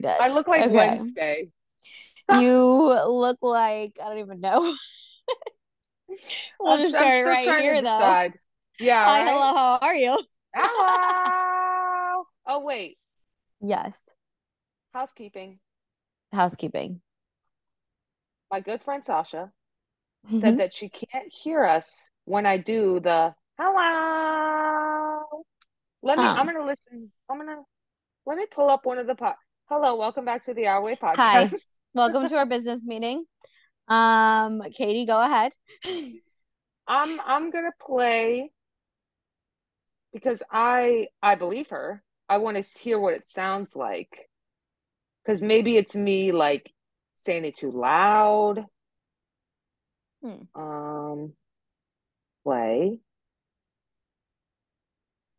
Dead. I look like Okay. Wednesday. You look like I don't even know. we'll I'm- just I'm start still right here, though. decide. Yeah. Hi, right? hello, how are you? Hello. Oh wait, Yes. Housekeeping. Housekeeping. My good friend Sasha Mhm. said that she can't hear us when I do the hello. Let me. I'm gonna listen. I'm gonna. Let me pull up one of the pod. Hello, welcome back to the Our Way podcast. Hi. Welcome to our business meeting. Um, Katie, go ahead. I'm I'm gonna play because I I believe her. I want to hear what it sounds like. Because maybe it's me like saying it too loud. Hmm. Um, play.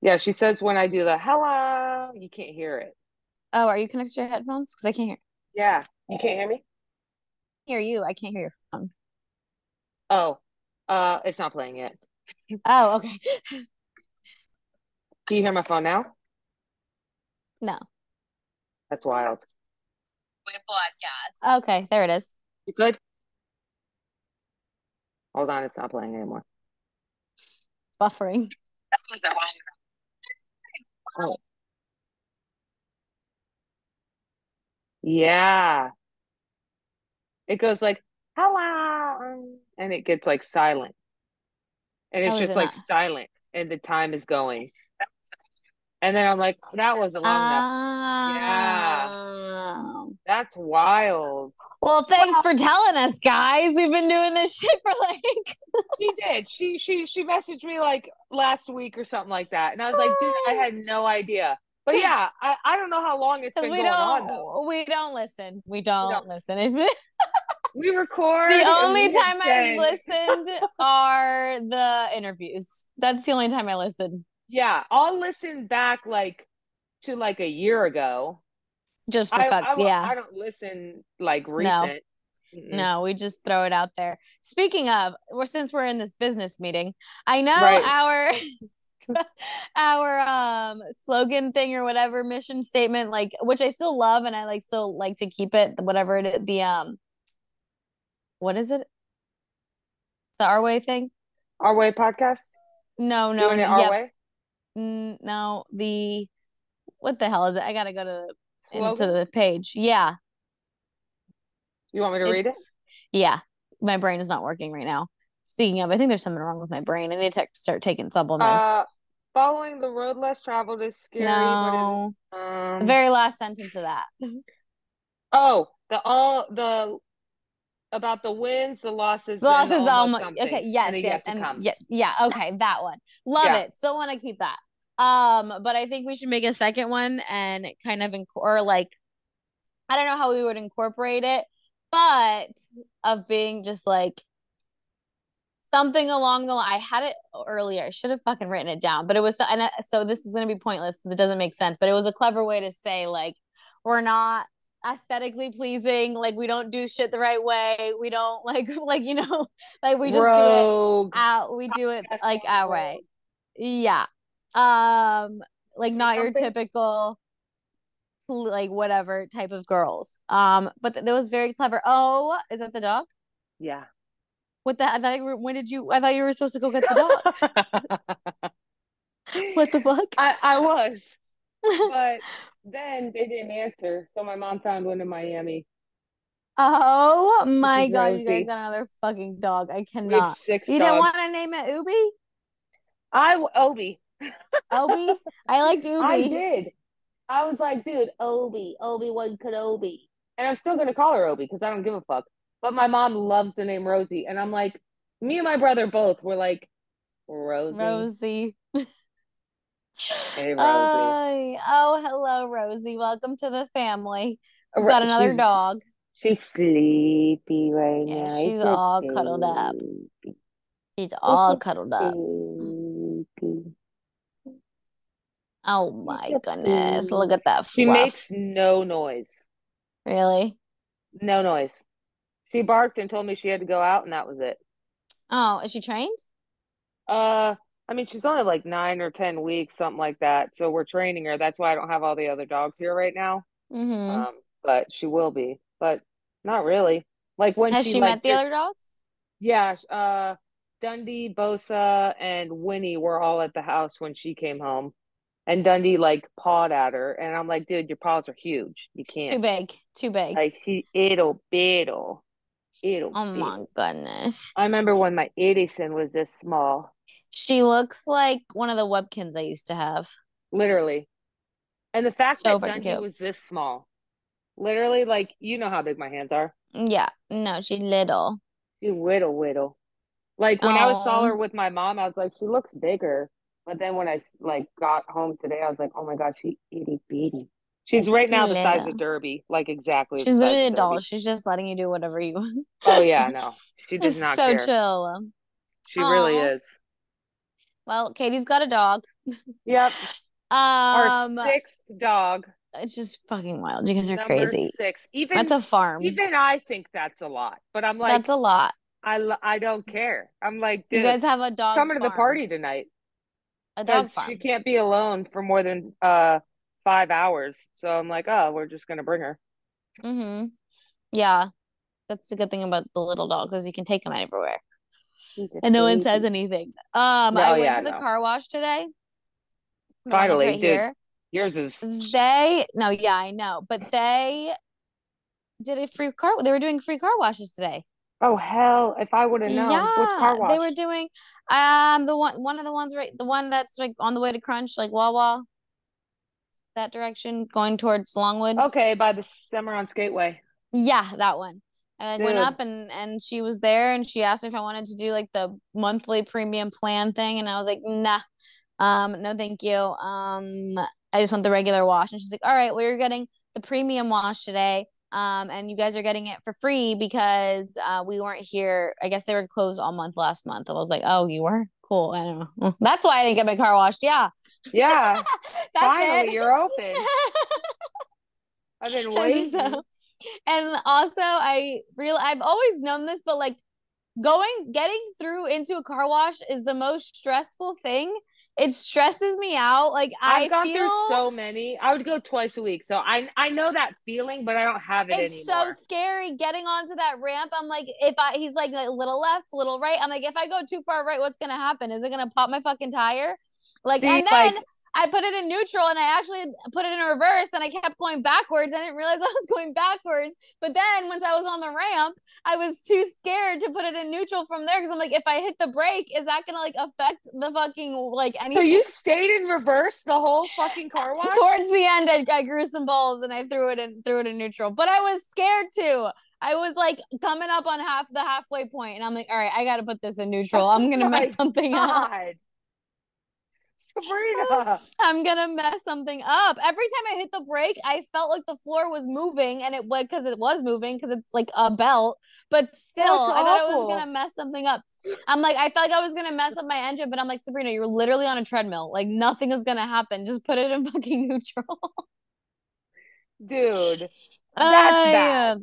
Yeah, she says when I do the hello, you can't hear it. Oh, are you connected to your headphones? Because I can't hear Yeah, you can't hear me? hear you. I can't hear your phone. Oh, uh, it's not playing yet. Oh, okay. Can you hear my phone now? No. That's wild. Okay, there it is. You good? Hold on, it's not playing anymore. Buffering. That was a while. Oh. Yeah. It goes like, hello, and it gets like silent. And it's just it like not? silent, and the time is going. And then I'm like, that wasn't long enough. Ah. Yeah. That's wild. Well, thanks for telling us, guys. We've been doing this shit for like She did. She she she messaged me like last week or something like that. And I was like, dude, I had no idea. But yeah, I, I don't know how long it's been we going on though. don't we don't listen. We don't, don't. listen. If We record. the only time I've listened are the interviews. That's the only time I listen. Yeah, I'll listen back like to like a year ago. Just for I, fuck. I, won't- yeah. I don't listen like recent. Mm-mm. No, we just throw it out there. Speaking of, well, since we're in this business meeting, I know Right. our our um slogan thing or whatever mission statement, like which I still love and I like still like to keep it, whatever it is, the um what is it? The our way thing? Our way podcast. No, no, Doing it our yep. way. No, the what the hell is it? I gotta go to into the page. Yeah. You want me to read it? Yeah, my brain is not working right now. Speaking of, I think there's something wrong with my brain. I need to start taking supplements. Uh, following the road less traveled is scary, No. is. the Um, very last sentence of that. oh, the all the about the wins, the losses, The and losses, the almost almost okay, yes, and yes, and yeah, yeah, okay, that one. Love Yeah. it. Still want to keep that. Um, but I think we should make a second one and kind of inc- or like I don't know how we would incorporate it, but of being just like something along the line. I had it earlier. I should have fucking written it down, but it was and I, so this is gonna be pointless because it doesn't make sense. But it was a clever way to say like we're not aesthetically pleasing, like we don't do shit the right way. We don't like like you know like we just do it out. We do it like our way. Yeah. Um, like not your typical like whatever type of girls. Um, but th- that was very clever. Oh, is that the dog? Yeah. What the? I thought you were, when did you? I thought you were supposed to go get the dog. what the fuck? I, I was, but then they didn't answer, so my mom found one in Miami. oh my god, you guys got another fucking dog. I cannot. You didn't want to name it Ubi? I Obi. Obi? I liked Ubi. I did. I was like, dude, Obi, Obi Wan Kenobi, and I'm still gonna call her Obi because I don't give a fuck. But my mom loves the name Rosie, and I'm like, me and my brother both were like, Rosie, Rosie. hey Rosie. Ay, oh, hello, Rosie. Welcome to the family. We've got another she's- dog. She's sleepy right Yeah, now. she's It's all cuddled up. She's all cuddled up. Oh my goodness. Look at that She makes no noise. Really? No noise. She barked and told me she had to go out, and that was it. Oh, is she trained? Uh, I mean, she's only like nine or ten weeks, something like that. So we're training her. That's why I don't have all the other dogs here right now. Mm-hmm. Um, but she will be, but not really. Like when Has she, she like met the just, other dogs? yeah, uh, Dundee, Bosa, and Winnie were all at the house when she came home. And Dundee like pawed at her, and I'm like, dude, your paws are huge. You can't. Too big. Too big. Like she ittle It'll. Oh my goodness. I remember when my Edison was this small, She looks like one of the Webkinz I used to have. literally. And the fact So that Dundee cute. was this small, literally, like you know how big my hands are. Yeah. No, she's little. She whittle whittle. Like when I was saw her with my mom, I was like, she looks bigger. But then when I like got home today, I was like, oh my God, she itty bitty. She's right now the size of. Derby, like exactly She's literally a doll. She's just letting you do whatever you want. Oh yeah, no, she does not so care. chill. She really Oh, is. well, Katie's got a dog. Yep, our Um, sixth dog, it's just fucking wild. You guys are number crazy. six. Even That's a farm. even I think that's a lot, but I'm like, That's a lot. I I don't care. I'm like, You guys have a dog coming to the party tonight A dog because she can't be alone for more than uh five hours. So I'm like, oh, we're just gonna bring her. Mm-hmm. Yeah. That's the good thing about the little dogs is you can take them everywhere. And no one says anything. Um, No, I went yeah, to the no. car wash today. The Finally, right dude, here. yours is They, no, yeah, I know, but they did a free car. They were doing free car washes today. Oh hell, if I would have known. Which car Yeah, they were doing um the one one of the ones right the one that's like on the way to Crunch, like Wawa, that direction, going towards Longwood. Okay, by the Semoran Skateway. Yeah, that one. I like, went up and and she was there and she asked me if I wanted to do like the monthly premium plan thing and I was like, nah, um, no, thank you. Um, I just want the regular wash. And she's like, all right, well, you're getting the premium wash today. Um, and you guys are getting it for free because uh we weren't here. I guess they were closed all month last month. I was like, oh, you were? Cool. I don't know. That's why I didn't get my car washed. Yeah. yeah, That's finally it. you're open. I've been And waiting. so, and also I real I've always known this, but like going getting through into a car wash is the most stressful thing. It stresses me out. Like I've I gone through so many. I would go twice a week, so I I know that feeling, but I don't have it anymore. it's so scary getting onto that ramp. I'm like, if I he's like a little left, little right. I'm like, if I go too far right, what's gonna happen? Is it gonna pop my fucking tire? Like, See, and then like I put it in neutral and I actually put it in reverse and I kept going backwards. I didn't realize I was going backwards. But then once I was on the ramp, I was too scared to put it in neutral from there because I'm like, if I hit the brake, is that gonna like affect the fucking like any so you stayed in reverse the whole fucking car wash? Towards the end, I, I grew some balls and I threw it in threw it in neutral. But I was scared too. I was like coming up on half the halfway point, and I'm like, all right, I gotta put this in neutral. Oh I'm Oh gonna my mess something up. Sabrina. I'm gonna mess something up. Every time I hit the brake, I felt like the floor was moving, and it was because it was moving because it's like a belt. But still, I thought I was gonna mess something up. I'm like, I felt like I was gonna mess up my engine, but I'm like, Sabrina, you're literally on a treadmill. Like nothing is gonna happen. Just put it in fucking neutral. Dude, that's I, bad. uh,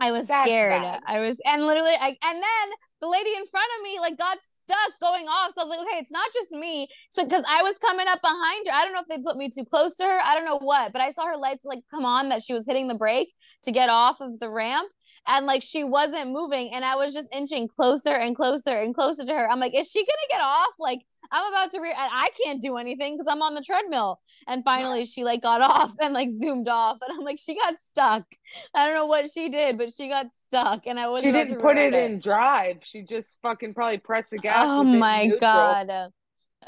I was That's scared. bad. I was, and literally, I, and then the lady in front of me like got stuck going off. So I was like, okay, it's not just me. So because I was coming up behind her, I don't know if they put me too close to her. I don't know what, but I saw her lights like come on that she was hitting the brake to get off of the ramp. And like she wasn't moving, and I was just inching closer and closer and closer to her. I'm like, is she gonna get off? Like, I'm about to re- I can't do anything because I'm on the treadmill. And finally, she like got off and like zoomed off, and I'm like, she got stuck. I don't know what she did, but she got stuck, and I was She didn't put regret it in drive. She just fucking probably pressed the gas Oh it my neutral. god. Uh,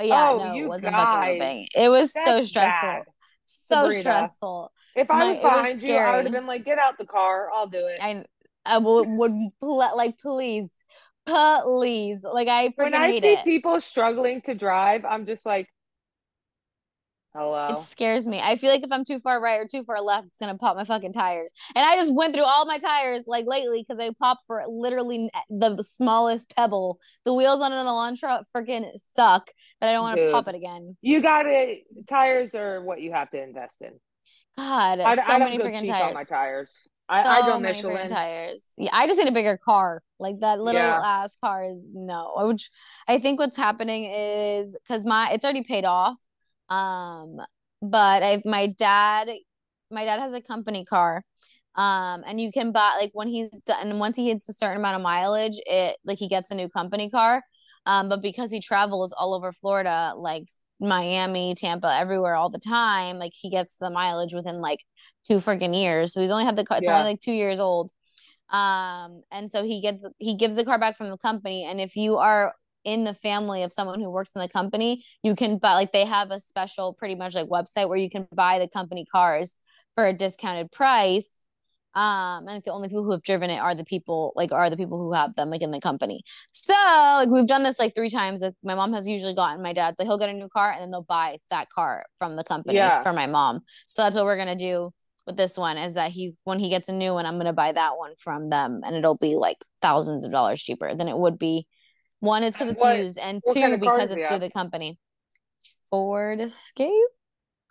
yeah, Oh, no, it wasn't fucking moving. It was so stressful. bad. So Sabrina. stressful. If I My, was was behind you, I would have been like, get out the car. I'll do it. I I would, would like please, please. Like I When I see it. people struggling to drive, I'm just like, hello. It scares me. I feel like if I'm too far right or too far left, it's gonna pop my fucking tires. And I just went through all my tires like lately because they pop for literally the smallest pebble. The wheels on an Elantra freaking suck that I don't want to pop it again. You got it. tires are what you have to invest in. God, I, so I don't many go freaking cheap on my tires. I, so I go Michelin. tires. Yeah, I just need a bigger car. Like that little Yeah. ass car is no. Which I think what's happening is because my it's already paid off. Um, but I my dad my dad has a company car. Um, and you can buy like when he's done and once he hits a certain amount of mileage, it like he gets a new company car. Um, but because he travels all over Florida, like Miami, Tampa, everywhere all the time, like he gets the mileage within like two freaking years. So he's only had the car, it's Yeah. only like two years old. Um, and so he gets he gives the car back from the company. And if you are in the family of someone who works in the company, you can buy like they have a special pretty much like website where you can buy the company cars for a discounted price. Um, and the only people who have driven it are the people like are the people who have them like in the company. So like we've done this like three times. My mom has usually gotten my dad's like he'll get a new car and then they'll buy that car from the company Yeah. for my mom. So that's what we're gonna do with this one is that he's when he gets a new one, I'm gonna buy that one from them and it'll be like thousands of dollars cheaper than it would be. One, it's because it's what- used, and two, kind of because it's through the company. Ford Escape,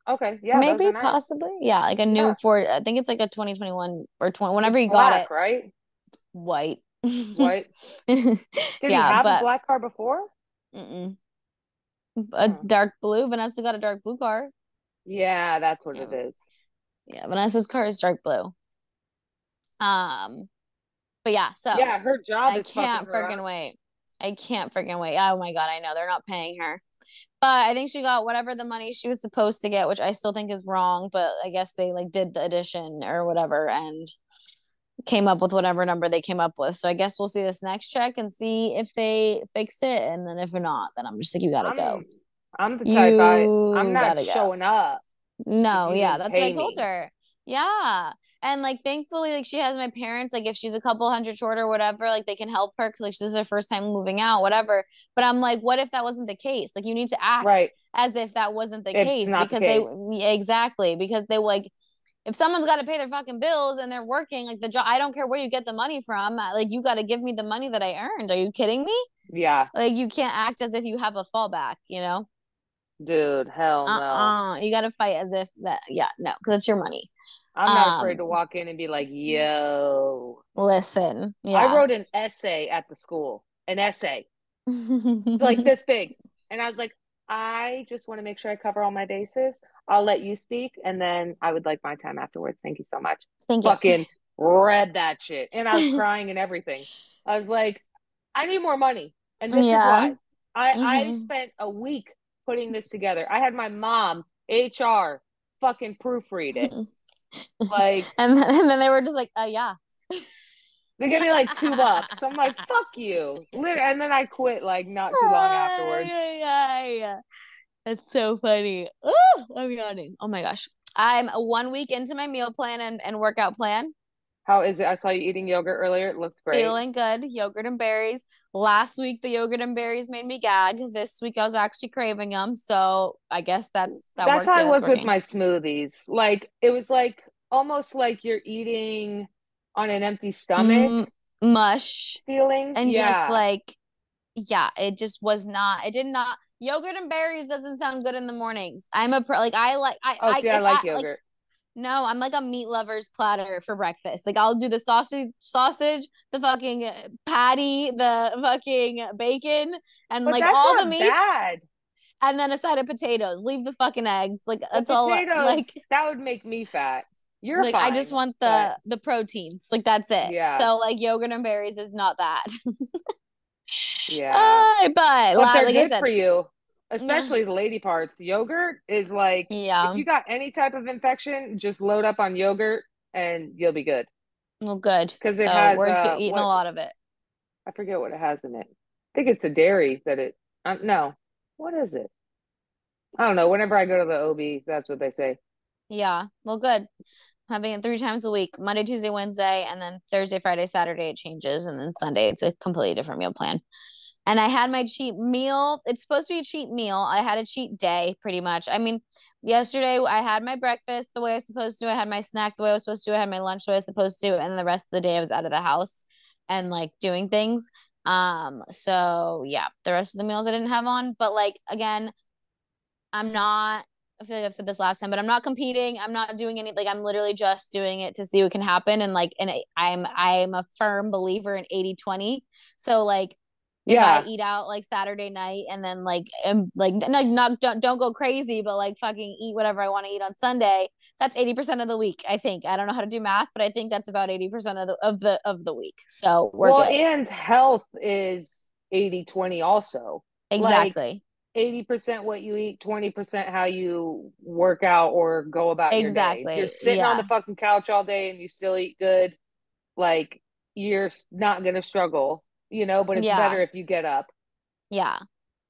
Okay. Yeah. maybe nice. possibly, yeah, like a new Yeah. Ford. I think it's like a 2021 or 20. Whenever It's you got black, it, right? white. White. Did yeah, have but a black car before? mm-mm. a Hmm. dark blue. Vanessa got a dark blue car. Yeah, that's what it Yeah. is. Yeah, Vanessa's car is dark blue. Um, but yeah, so Yeah, her job I can't freaking wait. I can't freaking wait. Oh my God, I know they're not paying her. But I think she got whatever the money she was supposed to get, which I still think is wrong, but I guess they like did the addition or whatever and came up with whatever number they came up with. So I guess we'll see this next check and see if they fixed it. And then if not, then I'm just like, you gotta go. I'm, I'm the type I You I'm not gotta go. showing up. No, yeah, that's what I told me. her. Yeah. And like thankfully like she has my parents like if she's a couple hundred short or whatever like they can help her cuz like this is her first time moving out whatever. But I'm like what if that wasn't the case? Like you need to act Right. as if that wasn't the It's case not the because they exactly because they like if someone's got to pay their fucking bills and they're working like the job I don't care where you get the money from uh, like you got to give me the money that I earned. Are you kidding me? Yeah, Like you can't act as if you have a fallback, you know? Dude, hell no. Uh-uh. You got to fight as if that yeah, no, cuz it's your money. I'm not afraid to Um, walk in and be like, yo. Listen, I wrote an essay at the school. An essay. It's like this big. And I was like, I just want to make sure I cover all my bases. I'll let you speak and then I would like my time afterwards. Thank you so much. Thank you. Fucking read that shit. And I was crying and everything. I was like, I need more money. And this Yeah. is why. I, I Mhm. spent a week putting this together. I had my mom, HR, fucking proofread it. Like and then, and then they were just like, uh, yeah. they give me like two bucks. I'm like, fuck you. And then I quit like not too long afterwards. That's so funny. Oh, I'm yawning. Oh my gosh. I'm one week into my meal plan and, and workout plan. How is it? I saw you eating yogurt earlier. It looked great. Feeling good. Yogurt and berries. Last week the yogurt and berries made me gag. This week I was actually craving them. So I guess that's that That's how I was with my smoothies. Like it was like almost like you're eating on an empty stomach Mm, mush. feeling. and yeah. just like yeah it just was not it did not yogurt and berries doesn't sound good in the mornings i'm a pro like i like i oh, see, I, like yogurt. No i'm like a meat lover's platter for breakfast like i'll do the sausage sausage the fucking patty the fucking bacon and but like all the meats bad. and then a side of potatoes leave the fucking eggs like The that's all like that would make me fat. You're like I just want the but- the proteins like that's it Yeah. so like yogurt and berries is not that yeah. Uh, but but they're like I said for you, especially the lady parts. Yogurt is like yeah if you got any type of infection, just load up on yogurt and you'll be good. Well, good. 'Cause it So has, we're uh, eating what- a lot of it. I forget what it has in it. I think it's a dairy that it. Um, no, what is it? I don't know. Whenever I go to the OB, that's what they say. Yeah. Well, good. Having it three times a week, Monday, Tuesday, Wednesday, and then Thursday, Friday, Saturday, it changes. And then Sunday, it's a completely different meal plan. And I had my cheat meal. It's supposed to be a cheat meal. I had a cheat day pretty much. I mean, yesterday I had my breakfast the way I was supposed to. I had my snack the way I was supposed to. I had my lunch the way I was supposed to. And the rest of the day I was out of the house and like doing things. Um, so yeah, the rest of the meals I didn't have on. But like again, I'm not I feel like I've said this last time, but I'm not competing. I'm not doing any like I'm literally just doing it to see what can happen. And like and I'm I'm a firm believer in 80-20. So like yeah. I eat out like Saturday night and then like am like not, not don't don't go crazy, but like fucking eat whatever I want to eat on Sunday, that's 80% of the week, I think. I don't know how to do math, but I think that's about 80% of the of the of the week. So we're well, good. and health is 80-20 also. Exactly. Like, 80% what you eat, 20% how you work out or go about exactly. your day. If you're sitting yeah. on the fucking couch all day and you still eat good, like you're not going to struggle, you know, but it's yeah. better if you get up. Yeah.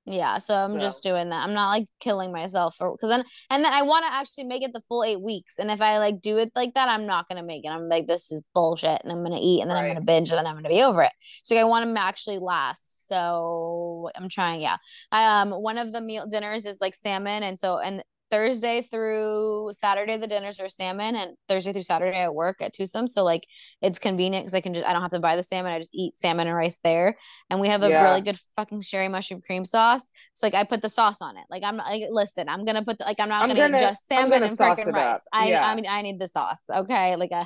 Yeah, so I'm so. just doing that. I'm not like killing myself for because then and then I want to actually make it the full eight weeks. And if I like do it like that, I'm not gonna make it. I'm like, this is bullshit, and I'm gonna eat, and then right. I'm gonna binge, and then I'm gonna be over it. So I want to actually last. So I'm trying. Yeah. Um, one of the meal dinners is like salmon, and so and Thursday through Saturday, the dinners are salmon, and Thursday through Saturday I work at Toothsome. So like it's convenient because I can just I don't have to buy the salmon. I just eat salmon and rice there, and we have a yeah. really good fucking sherry mushroom cream sauce. So like I put the sauce on it. Like I'm like listen, I'm gonna put the, like I'm not gonna, gonna just salmon gonna and freaking rice. I yeah. I mean I need the sauce. Okay, like a, uh,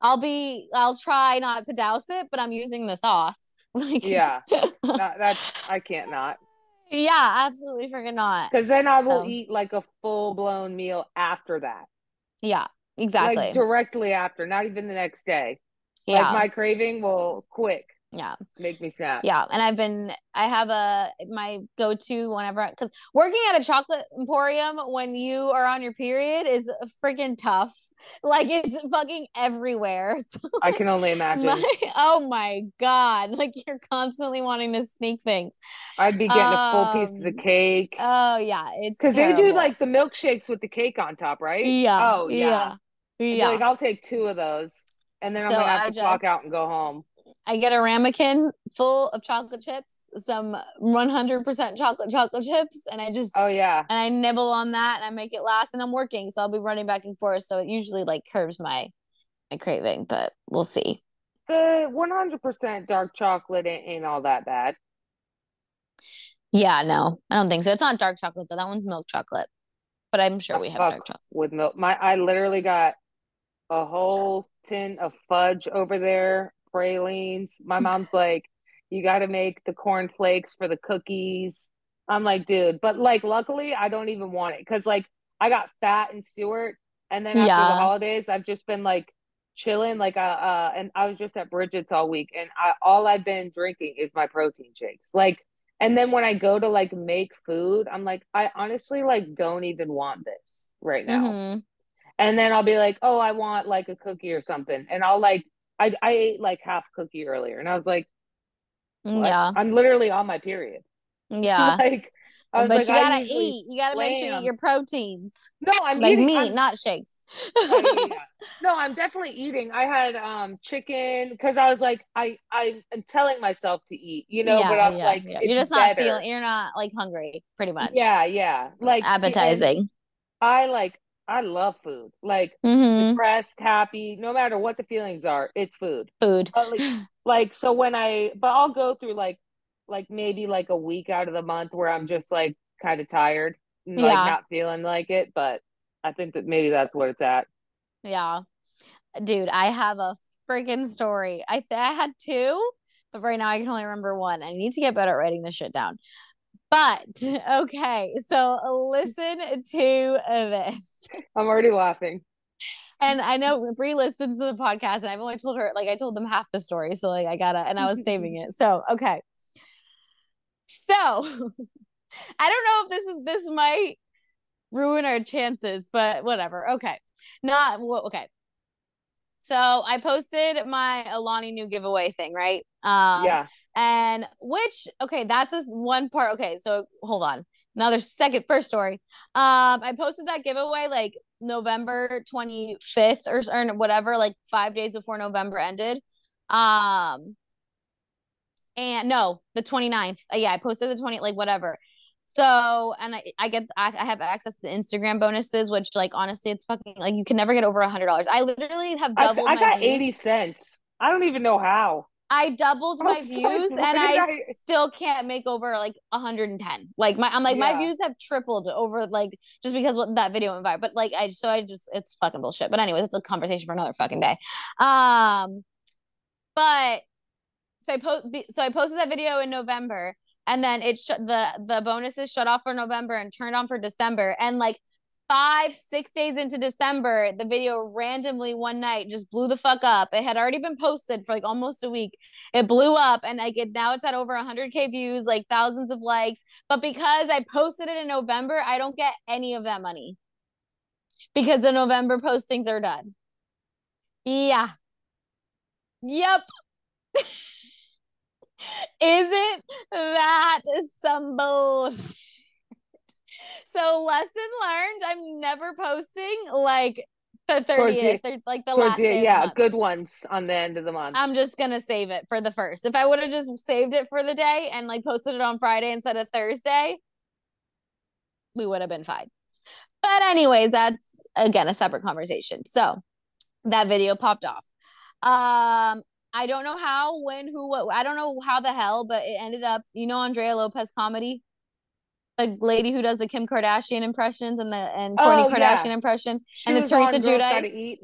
I'll be I'll try not to douse it, but I'm using the sauce. Like yeah, that, that's I can't not. Yeah, absolutely freaking not. Because then I will so. eat like a full blown meal after that. Yeah, exactly. Like directly after, not even the next day. Yeah. Like my craving will quick yeah. Make me snap yeah and i've been i have a my go-to whenever because working at a chocolate emporium when you are on your period is freaking tough. Like it's fucking everywhere. So, i can only imagine. my, oh my god. Like you're constantly wanting to sneak things. I'd be getting um, full pieces of cake. oh yeah it's because they do like the milkshakes with the cake on top right? Yeah oh yeah. yeah, yeah. like i'll take two of those and then i'm gonna have I to just, clock out and go home I get a ramekin full of chocolate chips, some 100% chocolate chocolate chips, and I just oh yeah, and I nibble on that and I make it last. And I'm working, so I'll be running back and forth. So it usually like curbs my my craving, but we'll see. The 100% dark chocolate ain't, ain't all that bad. Yeah, no, I don't think so. It's not dark chocolate though. That one's milk chocolate, but I'm sure we have dark chocolate with milk. My I literally got a whole tin of fudge over there pralines. My mom's like, you got to make the corn flakes for the cookies. I'm like, dude, but like, luckily, I don't even want it because like I got fat in Stuart, and then after yeah. the holidays, I've just been like chilling. Like, uh, uh, and I was just at Bridget's all week, and I all I've been drinking is my protein shakes. Like, and then when I go to like make food, I'm like, I honestly like don't even want this right now. Mm-hmm. And then I'll be like, oh, I want like a cookie or something, and I'll like I I ate like half cookie earlier, and I was like, what? yeah, I'm literally on my period. Yeah, like. I was But like, you gotta eat. You gotta make sure you eat your proteins. No, I'm like eating, meat, I'm, not shakes. no, I'm definitely eating. I had um chicken because I was like, I I am telling myself to eat, you know, yeah, but I'm yeah, like, yeah. you're just not feeling. You're not like hungry, pretty much. Yeah, yeah, like appetizing. I like I love food. Like mm-hmm. depressed, happy, no matter what the feelings are, it's food. Food. Like, like, so when I but I'll go through like like maybe like a week out of the month where I'm just like kind of tired and like not feeling like it, but I think that maybe that's what it's at. Yeah. Dude, I have a freaking story. I th- I had two, but right now I can only remember one. I need to get better at writing this shit down. But okay, so listen to this. I'm already laughing. And I know Brie listens to the podcast, and I've only told her like I told them half the story, so like I gotta, and I was saving it. So okay, so I don't know if this is this might ruin our chances, but whatever. Okay, not okay. So I posted my Alani Nu giveaway thing, right? Um, yeah. And which, okay, that's just one part. Okay, so hold on. Another second, first story. Um, I posted that giveaway like November 25th or, or whatever, like five days before November ended. Um, and no, the 29th. Uh, yeah, I posted the 20, like whatever. So, and I, I get, I, I have access to Instagram bonuses, which like, honestly, it's fucking like, you can never get over a hundred dollars. I literally have doubled. I, I got views. 80 cents. I don't even know how. I doubled my views the and I still can't make over like 110. Like my I'm like my views have tripled over like just because what that video went viral. But like I so I just it's fucking bullshit. But anyways, it's a conversation for another fucking day. Um but so I po- so I posted that video in November and then it sh- the the bonuses shut off for November and turned on for December and like five six days into December the video randomly one night just blew the fuck up. It had already been posted for like almost a week. It blew up and like it now it's at over 100k views like thousands of likes. But because I posted it in November I don't get any of that money. Because the November postings are done. Yeah. Yep. Isn't that some bullshit? So lesson learned, I'm never posting like the 30th or like the last day yeah, good ones on the end of the month. I'm just gonna save it for the first. If I would have just saved it for the day and like posted it on Friday instead of Thursday, we would have been fine. But anyways, that's again a separate conversation. So that video popped off. Um, I don't know how, when, who, what. I don't know how the hell, but it ended up. You know, Andrea Lopez comedy, the lady who does the Kim Kardashian impressions and the and Kourtney Oh, yeah. Kardashian impression. She and the Teresa Girls Gotta Giudice. Eat.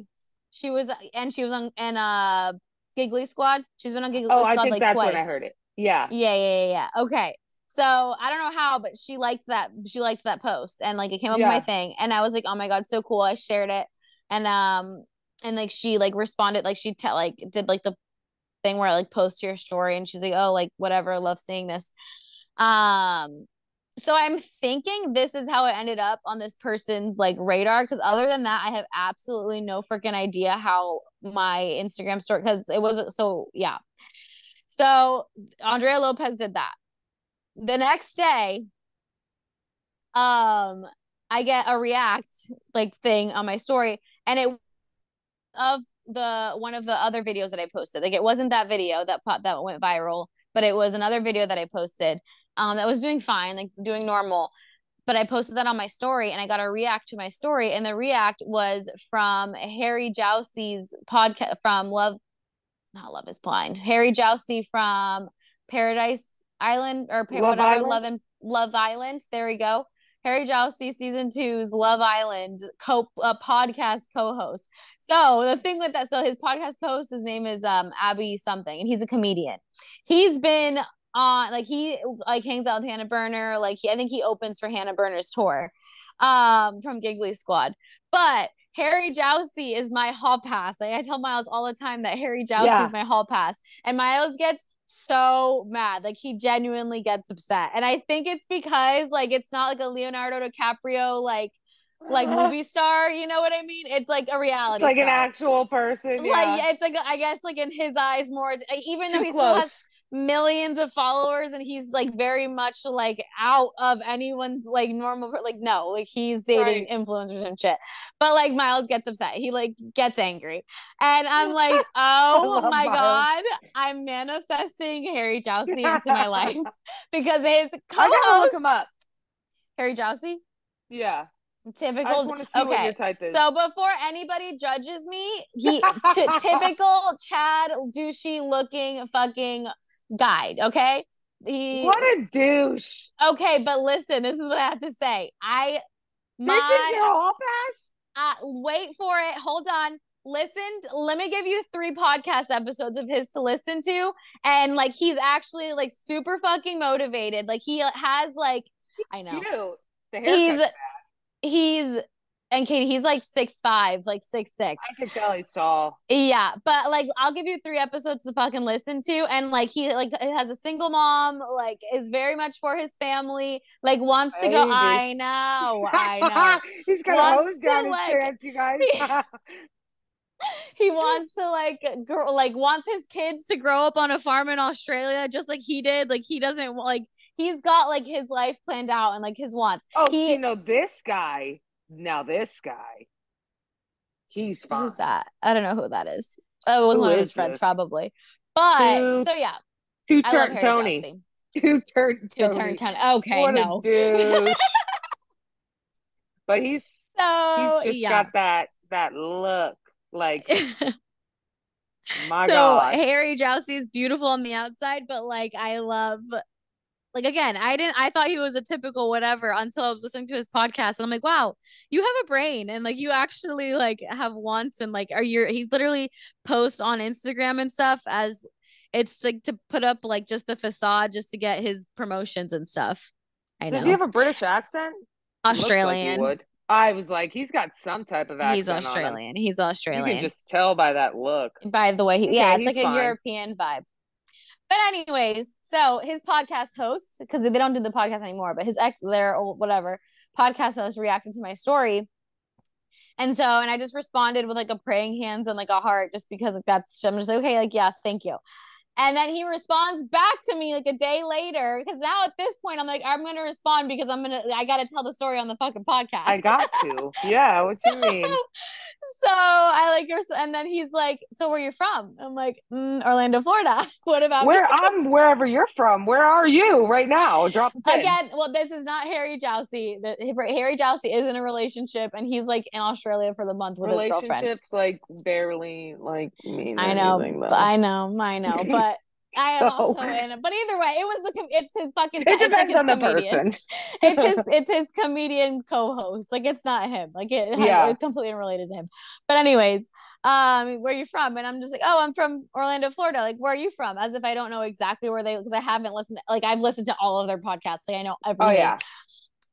She was, and she was on and uh Giggly Squad. She's been on Giggly Oh, Squad I think like that's twice. when I heard it. Yeah. Yeah, yeah, yeah, yeah. Okay. So I don't know how, but she liked that. She liked that post, and like it came up Yeah. my thing, and I was like, "Oh my god, so cool!" I shared it, and um, and like she like responded, like she te- like did like the thing where I like post your story, and she's like, "Oh, like whatever, love seeing this." Um, so I'm thinking this is how it ended up on this person's like radar, because other than that, I have absolutely no freaking idea how my Instagram story, because it wasn't so yeah. So Andrea Lopez did that. The next day, um, I get a react like thing on my story, and it of the one of the other videos that I posted. Like it wasn't that video that pop that went viral, but it was another video that I posted. Um, that was doing fine, like doing normal. But I posted that on my story, and I got a react to my story, and the react was from Harry Jowsey's podcast from Love, not Love Is Blind. Harry Jowsey from Paradise Island or pa- Love whatever Island? Love and Love Island. There we go. Harry Jowsey season two's Love Island co uh, podcast co-host. So the thing with that, so his podcast co-host, his name is um Abby something, and he's a comedian. He's been on like he like hangs out with Hannah Berner. Like he, I think he opens for Hannah Berner's tour, um from Giggly Squad. But Harry Jowsey is my hall pass. Like I tell Miles all the time that Harry Jowsey Yeah. is my hall pass, and Miles gets so mad. Like he genuinely gets upset. And I think it's because like it's not like a Leonardo DiCaprio like like movie star, you know what I mean? It's like a reality It's like star. an actual person. Yeah. yeah, it's like I guess like in his eyes more even though Too he still has close. Millions of followers and he's like very much like out of anyone's like normal like no like he's dating Right. influencers and shit but like miles gets upset he like gets angry and i'm like oh my Miles. god i'm manifesting harry jowsey into my life because his I gotta look co-host him up. harry jowsey Yeah. Typical want what your okay so before anybody judges me, he t- typical Chad douchey looking fucking guide. Okay, he what a douche. okay, but listen, this is what I have to say. I my this is your hall pass? uh, wait for it. Hold on. Listen, let me give you three podcast episodes of his to listen to. And like, he's actually like super fucking motivated. Like, he has like, I know he's he's and Katie, he's like six five, like six six. I can tell he's tall. Yeah, but like I'll give you three episodes to fucking listen to, and like he like has a single mom, like is very much for his family, like wants to go. I know, I know. he's got Wants hose to, down his like- pants, you guys. he wants to like grow, like wants his kids to grow up on a farm in Australia, just like he did. Like he doesn't like he's got like his life planned out and like his wants. oh, He- you know this guy. Now this guy. He's fine. Who's that? I don't know who that is. Oh, it was Who one of his is friends, this? probably. But Two- so yeah, Two turn Tony. Jowsey. Two turn Two turn Tony. Okay, what no. but he's So he's just yeah. got that that look like My so God. Harry Jowsey is beautiful on the outside, but like I love like again, I didn't I thought he was a typical whatever until I was listening to his podcast and I'm like, wow, you have a brain and like you actually like have wants and like are you he's literally posts on Instagram and stuff as it's like to put up like just the facade just to get his promotions and stuff. I know. Does he have a British accent? Australian. Like. I was like, he's got some type of accent. He's Australian. He's Australian. You can just tell by that look. By the way, he, Okay, yeah, it's he's like a. European vibe. But anyways, so his podcast host, because they don't do the podcast anymore, but his ex, their old whatever podcast host reacted to my story, and so and I just responded with like a praying hands and like a heart, just because like, that's I'm just like, okay, like yeah, thank you. And then he responds back to me like a day later, because now at this point I'm like, I'm gonna respond because I'm gonna I gotta tell the story on the fucking podcast. I got to. Yeah, what you mean? So I like your, and then he's like, "So where you from?" I'm like, mm, "Orlando, Florida." what about Where me? I'm wherever you're from. Where are you right now? Drop. Again, well, this is not Harry Jowsey. The, Harry Jowsey is in a relationship, and he's like in Australia for the month with his girlfriend. relationships like barely like mean. I know, anything. I know, I know, but I am So- also in. it. But either way, it was the com- it's his fucking. It it's like depends on the comedian. person. it's his it's his comedian co-host. Like it's not him. Like it has Yeah. it's completely unrelated to him. But anyways, um, where are you from? And I'm just like, oh, I'm from Orlando, Florida. Like, where are you from? As if I don't know exactly where they because I haven't listened. Like I've listened to all of their podcasts. Like I know everything. Oh yeah.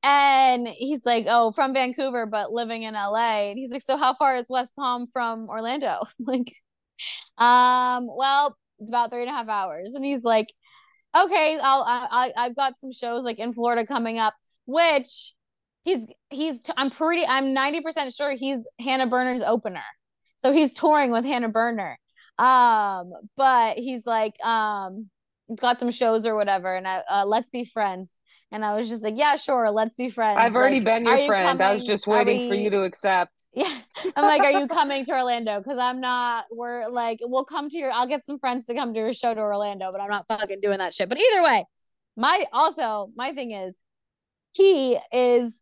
And he's like, oh, from Vancouver, but living in LA. And he's like, so how far is West Palm from Orlando? like, um, well, it's about three and a half hours. And he's like, okay, I'll, I, I've got some shows like in Florida coming up, which he's, he's, t- I'm pretty, I'm 90% sure he's Hannah Berner's opener. So he's touring with Hannah Berner. Um, but he's like, um, got some shows or whatever. And I, uh, let's be friends. And I was just like, yeah, sure, let's be friends. I've already Like, been your you friend. I was just waiting for you to accept. yeah. I'm like, are you coming to Orlando? Because I'm not. We're like, we'll come to your. I'll get some friends to come to your show to Orlando, but I'm not fucking doing that shit. But either way, my also my thing is, he is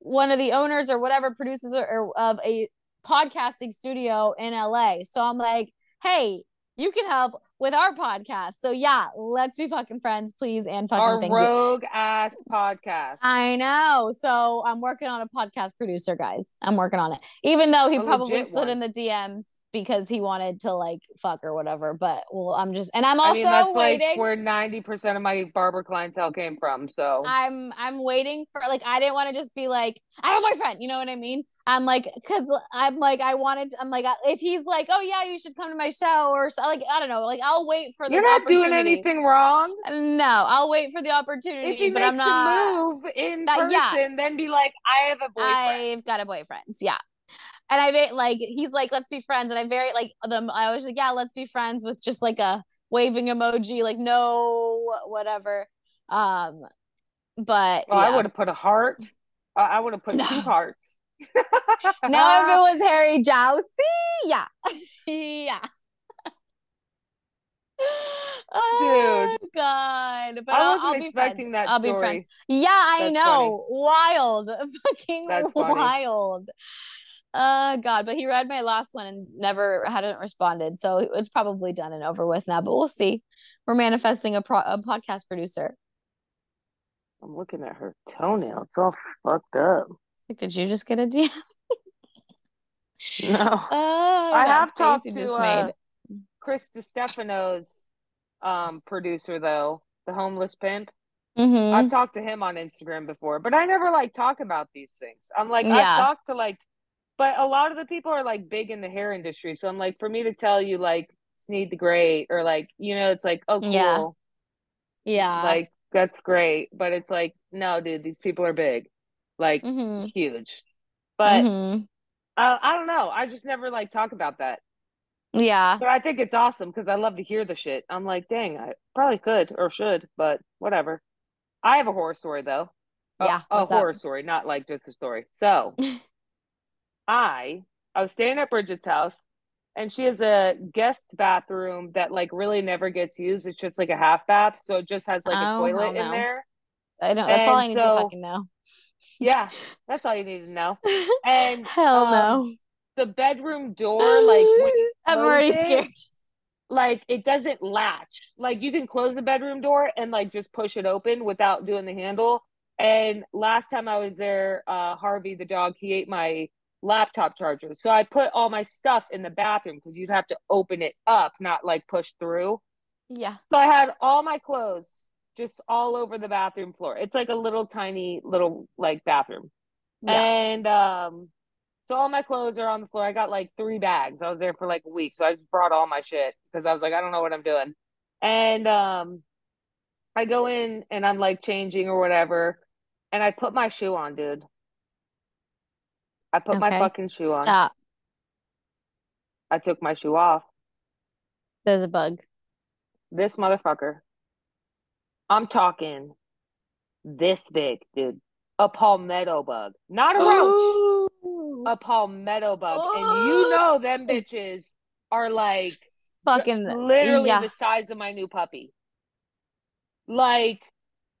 one of the owners or whatever producers or, or of a podcasting studio in LA. So I'm like, hey, you can help with our podcast. So yeah, let's be fucking friends, please, and fucking Our thank you. rogue ass podcast. I know. So I'm working on a podcast producer, guys. I'm working on it. Even though he A probably slid one. in the DMs because he wanted to like fuck or whatever. But well, I'm just and I'm also I mean, that's waiting. like where ninety percent of my barber clientele came from. So I'm I'm waiting for like I didn't want to just be like I have a boyfriend, you know what I mean? I'm like because I'm like I wanted I'm like uh, if he's like oh yeah you should come to my show or so like I don't know like I'll wait for the you're not doing anything wrong. No, I'll wait for the opportunity. If he but makes I'm not. a move in That- person, yeah. then be like, I have a boyfriend. I've got a boyfriend. Yeah. And I ve- like he's like, let's be friends. And I'm very like them. I was like, yeah, let's be friends with just like a waving emoji, like no whatever. Um, but Well, I would have put a heart. Uh, I would have put No. two hearts. now if it was Harry Jowsey, yeah, yeah. Oh God! But I I'll, wasn't I'll be expecting friends. that I'll be friends. Yeah, I That's know. Wild, fucking That's funny. Uh God, but he read my last one and never hadn't responded, so it's probably done and over with now. But we'll see. We're manifesting a pro- a podcast producer. I'm looking at her toenail. It's all fucked up. Like, did you just get a DM? No. Oh, I have talked you to just uh, made. Chris DiStefano's um, producer, though, the homeless pimp. Mhm. I've talked to him on Instagram before, but I never like talk about these things. I'm like, Yeah. I've talked to like, but a lot of the people are like big in the hair industry. So I'm like, for me to tell you like Sneed the Great or like, you know, it's like, oh, cool. Yeah. Yeah. Like, that's great. But it's like, no, dude, these people are big, like Mhm. huge. But Mhm. I, I don't know. I just never like talk about that. Yeah. So I think it's awesome because I love to hear the shit. I'm like, dang, I probably could or should, but whatever. I have a horror story though. Yeah, a, up? horror story, not like just a story. So I I was staying at Bridget's house and she has a guest bathroom that like really never gets used. It's just like a half bath, so it just has like a Oh, toilet in there. I know. That's all I need so- to fucking know. Yeah, that's all you need to know. And Hell um, no. the bedroom door, like I'm already it, scared. like it doesn't latch. Like you can close the bedroom door and like just push it open without doing the handle. And last time I was there, uh Harvey the dog, he ate my laptop charger. So I put all my stuff in the bathroom because you'd have to open it up, not like push through. Yeah. So I had all my clothes just all over the bathroom floor. It's like a little tiny little like bathroom. Yeah. And um so all my clothes are on the floor. I got like three bags. I was there for like a week. So I just brought all my shit because I was like, I don't know what I'm doing. And um I go in and I'm like changing or whatever. And I put my shoe on, dude. I put my fucking shoe on. Stop. I took my shoe off. There's a bug. This motherfucker. I'm talking this big, dude. A palmetto bug. Not a roach. Ooh. A palmetto bug. And you know them bitches are like Fucking literally yeah. the size of my new puppy. Like,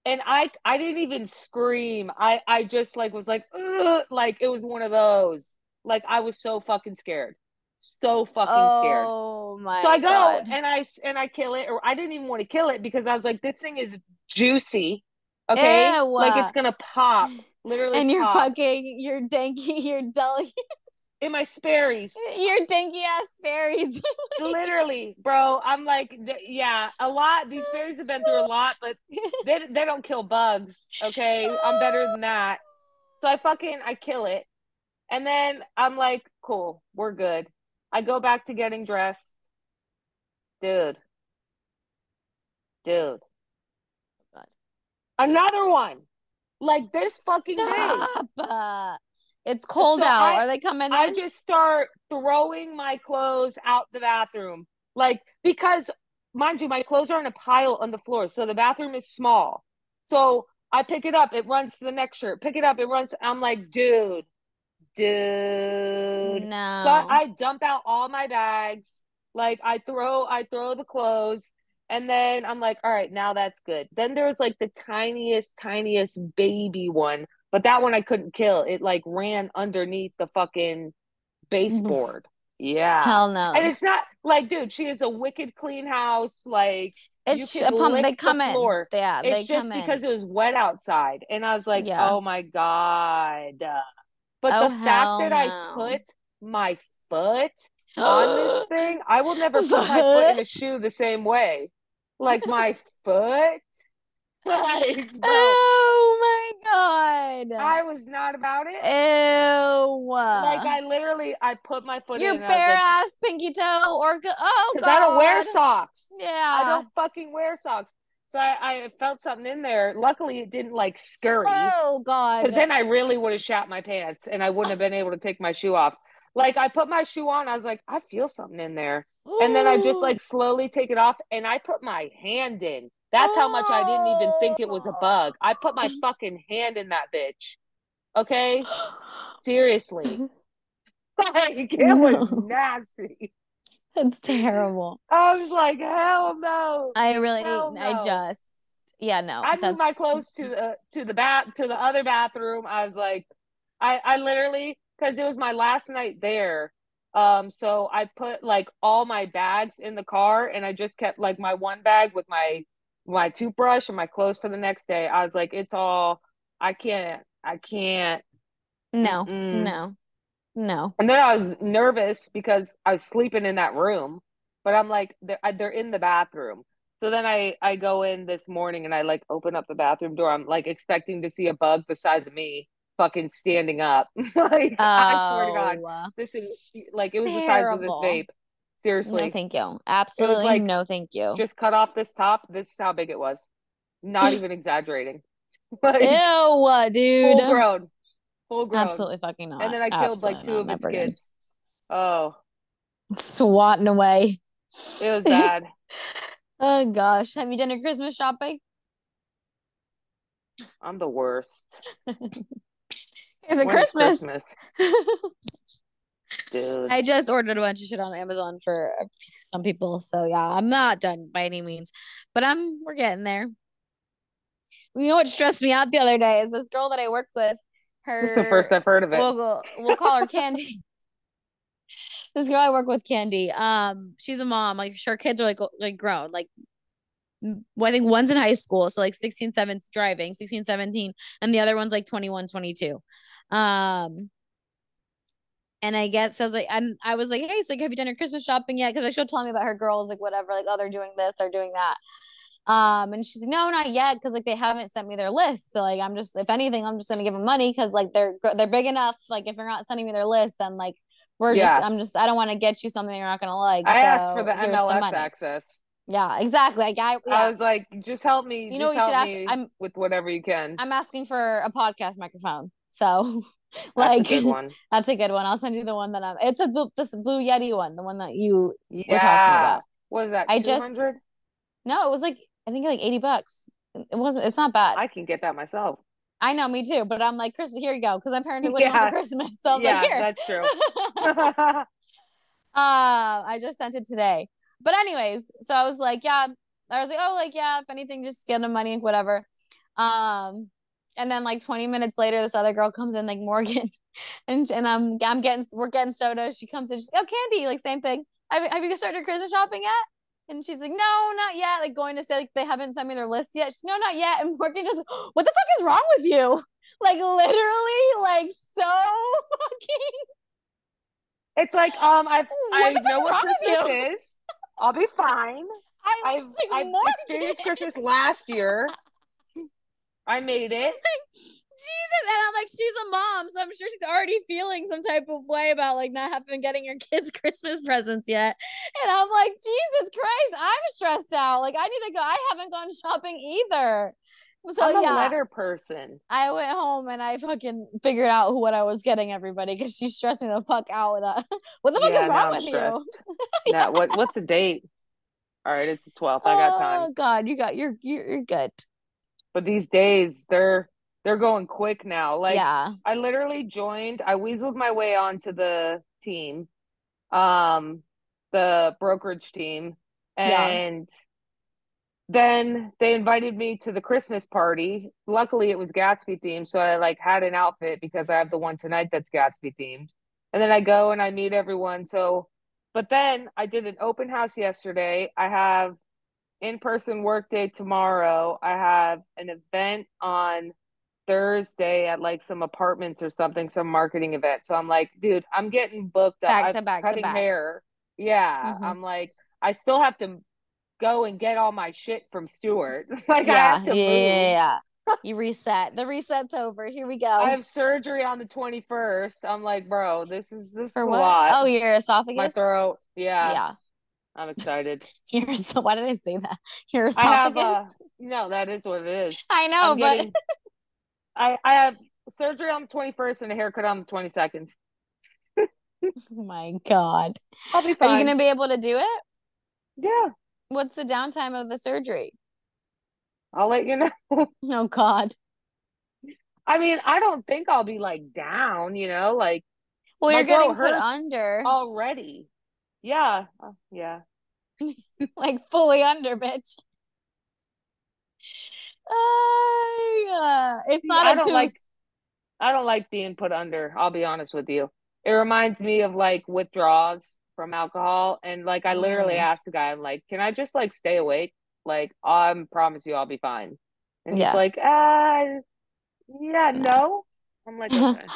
and I I didn't even scream. I I just like was like, Ugh, like it was one of those. Like I was so fucking scared, so fucking scared. Oh my So I go God. and I and I kill it, or I didn't even want to kill it because I was like, this thing is juicy. Okay, Ew. like it's gonna pop, literally and you're fucking your danky, your deli, in my Sperry's. your dinky ass fairies. literally, bro. I'm like, th- yeah, a lot. These fairies have been through a lot, but they they don't kill bugs. Okay, I'm better than that. So I fucking I kill it, and then I'm like, cool, we're good. I go back to getting dressed, dude, dude. God. Another one, like this fucking. Stop. Uh, it's cold So out. I- Are they coming in? I just start throwing my clothes out the bathroom. Like, because mind you, my clothes are in a pile on the floor. So the bathroom is small. So I pick it up, it runs to the next shirt. Pick it up, it runs. I'm like, dude, dude. no. So I, I dump out all my bags. Like I throw, I throw the clothes, and then I'm like, all right, now that's good. Then there's like the tiniest, tiniest baby one, but that one I couldn't kill. It like ran underneath the fucking baseboard. Yeah. Hell no. And it's not like, dude, she is a wicked clean house. Like, it's a pump. They the come in. floor. Yeah, it's they just because in. it was wet outside. And I was like, Yeah. oh my God. But Oh, the fact that I put my foot on this thing, I will never put my foot in a shoe the same way. Like my foot. Like, bro, Oh my god. I was not about it. Ew. Like I literally, I put my foot Your in was bare like, ass pinky toe or go- oh god. because I don't wear socks. Yeah. I don't fucking wear socks. So I, I felt something in there. Luckily, it didn't like scurry. Oh god. Because then I really would have shat my pants and I wouldn't have been able to take my shoe off. Like I put my shoe on, I was like, I feel something in there. And then I just like slowly take it off and I put my hand in. That's how much I didn't even think it was a bug. I put my fucking hand in that bitch. Okay? Seriously. Like it was nasty. It's terrible. I was like, hell no. I really Hell I just yeah, no. I moved my clothes to the to the bath to the other bathroom. I was like, I I literally because it was my last night there. Um, so I put like all my bags in the car, and I just kept like my one bag with my my toothbrush and my clothes for the next day. I was like, it's all. I can't. I can't. No, Mm-mm. no, no. And then I was nervous because I was sleeping in that room, but I'm like, they're, they're in the bathroom. So then I I go in this morning and I like open up the bathroom door. I'm like expecting to see a bug the size of me, fucking standing up. like I swear to God, Oh, this is like it was the size of this Terrible. vape. Seriously, No, thank you. Absolutely like, no, thank you. just cut off this top. This is how big it was. Not even exaggerating. like Ew, uh, dude. full grown, full grown. Absolutely fucking not. And then I killed like two of its kids. Oh, Swatting away. it was bad. Oh gosh. Have you done your Christmas shopping? I'm the worst. It's a When's Christmas. Dude. I just ordered a bunch of shit on Amazon for uh, some people. So yeah, I'm not done by any means, but I'm we're getting there. You know what stressed me out the other day is this girl that I work with. Her This is the first I've heard of it. we'll we'll call her Candy. this girl I work with, Candy. Um, she's a mom. Like her kids are like like grown. Like I think one's in high school, so like 16, 17 driving, 16, 17, and the other one's like 21, 22. Um, and I guess I was like, and I was like, hey, so like, have you done your Christmas shopping yet? Because she'll tell me about her girls, like whatever, like oh, they're doing this, they're doing that. Um, and she's like, no, not yet, because like they haven't sent me their list. So like I'm just, if anything, I'm just gonna give them money because like they're they're big enough. Like if you're not sending me their list, then like we're yeah. just, I'm just, I don't want to get you something you're not gonna like. I so asked for the MLS access. Yeah, exactly. Like I, yeah. I was like, just help me. You know, you should ask. I'm with whatever you can. I'm asking for a podcast microphone. So like that's a, one. that's a good one. I'll send you the one that I'm. It's a this blue Yeti one, the one that you yeah. were talking about. What is that? I just no, it was like I think like eighty bucks. It wasn't. It's not bad. I can get that myself. I know, me too. But I'm like, Chris, here you go, because my parents are waiting yeah. for Christmas. So I'm yeah, like, here. that's true. uh, I just sent it today. But anyways, so I was like, yeah. I was like, oh, like yeah. If anything, just get the money, whatever. Um, and then like 20 minutes later, this other girl comes in, like Morgan, and and I'm I'm getting we're getting soda. She comes in, she's like, oh, Candy, like same thing. Have, have you started Christmas shopping yet? And she's like, no, not yet. Like going to say like they haven't sent me their list yet. She's no, not yet. And Morgan just, what the fuck is wrong with you? Like literally, like so fucking. It's like um I've I know what Christmas is. I'll be fine. I, have like, I've experienced Christmas last year. I made it. Jesus. And I'm like, she's a mom, so I'm sure she's already feeling some type of way about like not having getting your kids Christmas presents yet. And I'm like, Jesus Christ, I'm stressed out. Like I need to go. I haven't gone shopping either. So I'm a yeah, letter person. I went home and I fucking figured out what I was getting everybody because she stressed me the fuck out with that. what the fuck yeah, is wrong with stressed. you? yeah. What what's the date? All right, it's the 12th. I got oh, time. Oh God, you got you're you're, you're good. But these days they're they're going quick now. Like yeah. I literally joined, I weaseled my way onto the team, um, the brokerage team, and yeah. then they invited me to the Christmas party. Luckily it was Gatsby themed, so I like had an outfit because I have the one tonight that's Gatsby themed. And then I go and I meet everyone. So but then I did an open house yesterday. I have in-person work day tomorrow. I have an event on Thursday at like some apartments or something, some marketing event. So I'm like, dude, I'm getting booked back to back cutting to back. hair. Yeah. Mm-hmm. I'm like, I still have to go and get all my shit from Stuart. like yeah, I have to yeah, yeah, yeah. you reset. The reset's over. Here we go. I have surgery on the 21st. I'm like, bro, this is this For is what? a lot. Oh, your esophagus? My throat. Yeah. Yeah. I'm excited. Here's why did I say that? Here's uh, no, that is what it is. I know, I'm but getting, I I have surgery on the 21st and a haircut on the 22nd. oh my god. I'll be fine. Are you going to be able to do it? Yeah. What's the downtime of the surgery? I'll let you know. oh god. I mean, I don't think I'll be like down, you know, like Well, you're getting put under already. Yeah. Uh, yeah. like fully under, bitch. Uh, it's not I don't like I don't like being put under. I'll be honest with you. It reminds me of like withdrawals from alcohol, and like I literally asked the guy, I'm like, "Can I just like stay awake? Like, I promise you, I'll be fine." And yeah. he's like, "Uh, yeah, no." I'm like, "Okay,